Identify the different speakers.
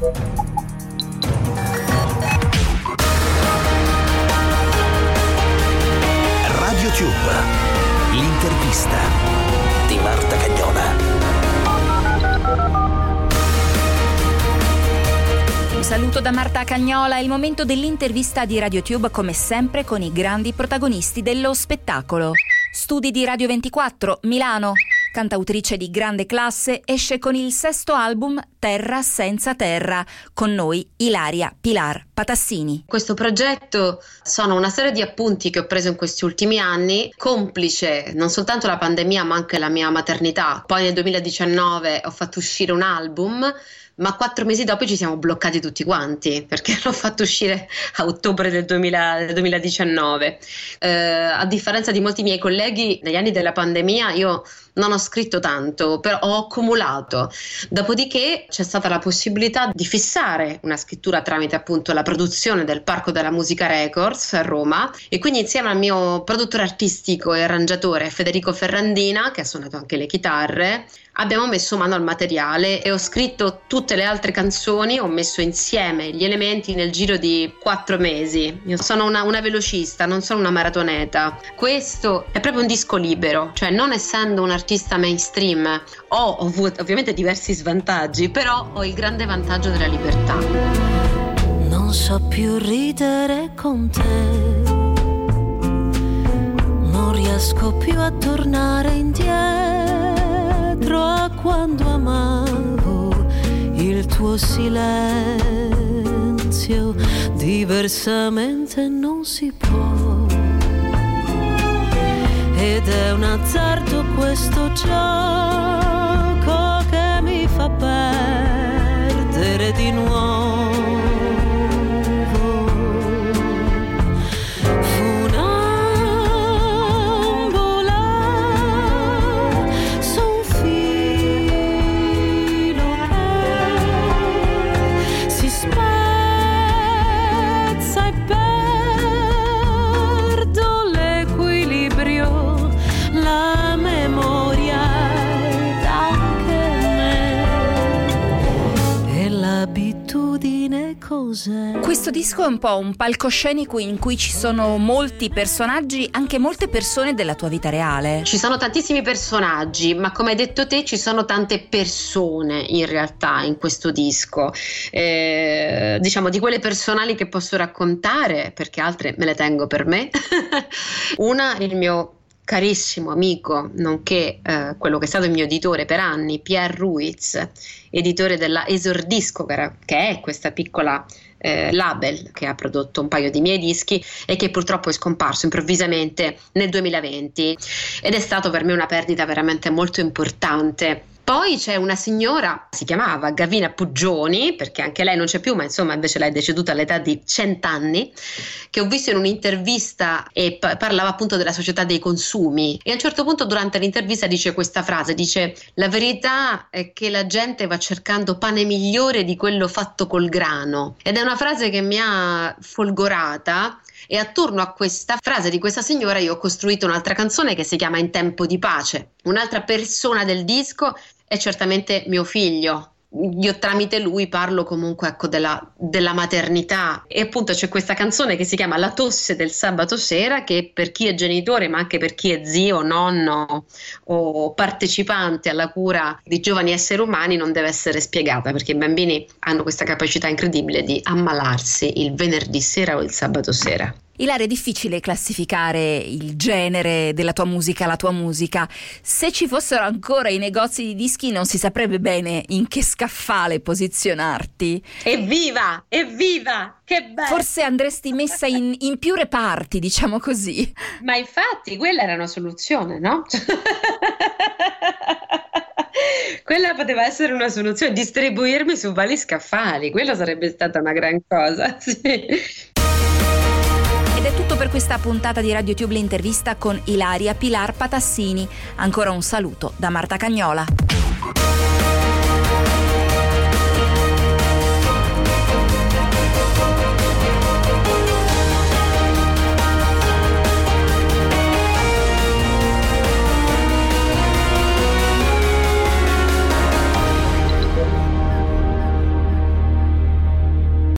Speaker 1: Radio Tube, l'intervista di Marta Cagnola.
Speaker 2: Un saluto da Marta Cagnola, è il momento dell'intervista di RadioTube come sempre con i grandi protagonisti dello spettacolo. Studi di Radio 24, Milano. Cantautrice di grande classe, esce con il sesto album Terra senza terra, con noi Ilaria Pilar Patassini.
Speaker 3: Questo progetto sono una serie di appunti che ho preso in questi ultimi anni, complice non soltanto la pandemia ma anche la mia maternità. Poi nel 2019 ho fatto uscire un album ma quattro mesi dopo ci siamo bloccati tutti quanti perché l'ho fatto uscire a ottobre del, 2000, del 2019. Eh, a differenza di molti miei colleghi, negli anni della pandemia io non ho scritto tanto, però ho accumulato. Dopodiché c'è stata la possibilità di fissare una scrittura tramite appunto la produzione del Parco della Musica Records a Roma e quindi insieme al mio produttore artistico e arrangiatore Federico Ferrandina, che ha suonato anche le chitarre, abbiamo messo mano al materiale e ho scritto tutte le altre canzoni, ho messo insieme gli elementi nel giro di quattro mesi. Io sono una, una velocista, non sono una maratoneta. Questo è proprio un disco libero, cioè non essendo un artista mainstream ho, avuto ovviamente diversi svantaggi, però ho il grande vantaggio della libertà.
Speaker 4: Non so più ridere con te, non riesco più a tornare indietro a quando amavo il tuo silenzio, diversamente non si può. Ed è un azzardo questo gioco che mi fa perdere
Speaker 2: cos'è? Questo disco è un po' un palcoscenico in cui ci sono molti personaggi, anche molte persone della tua vita reale.
Speaker 3: Ci sono tantissimi personaggi, ma come hai detto te ci sono tante persone in realtà in questo disco. Eh, diciamo di quelle personali che posso raccontare, perché altre me le tengo per me. Una, il mio carissimo amico, nonché eh, quello che è stato il mio editore per anni, Pierre Ruiz, editore della Esordisco, che è questa piccola eh, label che ha prodotto un paio di miei dischi e che purtroppo è scomparso improvvisamente nel 2020 ed è stato per me una perdita veramente molto importante poi c'è una signora, si chiamava Gavina Puggioni, perché anche lei non c'è più, ma insomma invece lei è deceduta all'età di cent'anni, che ho visto in un'intervista e pa- parlava appunto della società dei consumi. E a un certo punto durante l'intervista dice questa frase, dice la verità è che la gente va cercando pane migliore di quello fatto col grano. Ed è una frase che mi ha folgorata e attorno a questa frase di questa signora io ho costruito un'altra canzone che si chiama In tempo di pace. Un'altra persona del disco è certamente mio figlio. Io tramite lui parlo comunque ecco, della, della, maternità e appunto c'è questa canzone che si chiama La tosse del sabato sera che per chi è genitore ma anche per chi è zio, nonno o partecipante alla cura di giovani esseri umani non deve essere spiegata perché i bambini hanno questa capacità incredibile di ammalarsi il venerdì sera o il sabato sera.
Speaker 2: Ilaria, è difficile classificare il genere della tua musica, la tua musica. Se ci fossero ancora i negozi di dischi non si saprebbe bene in che scaffale posizionarti.
Speaker 3: Evviva! Evviva! Che bello!
Speaker 2: Forse andresti messa in, in più reparti, diciamo così.
Speaker 3: Ma infatti quella era una soluzione, no? Quella poteva essere una soluzione, distribuirmi su vari scaffali, quello sarebbe stata una gran cosa, sì.
Speaker 2: Per questa puntata di Radio Tube l'intervista con Ilaria Pilar Patassini. Ancora un saluto da Marta Cagnola.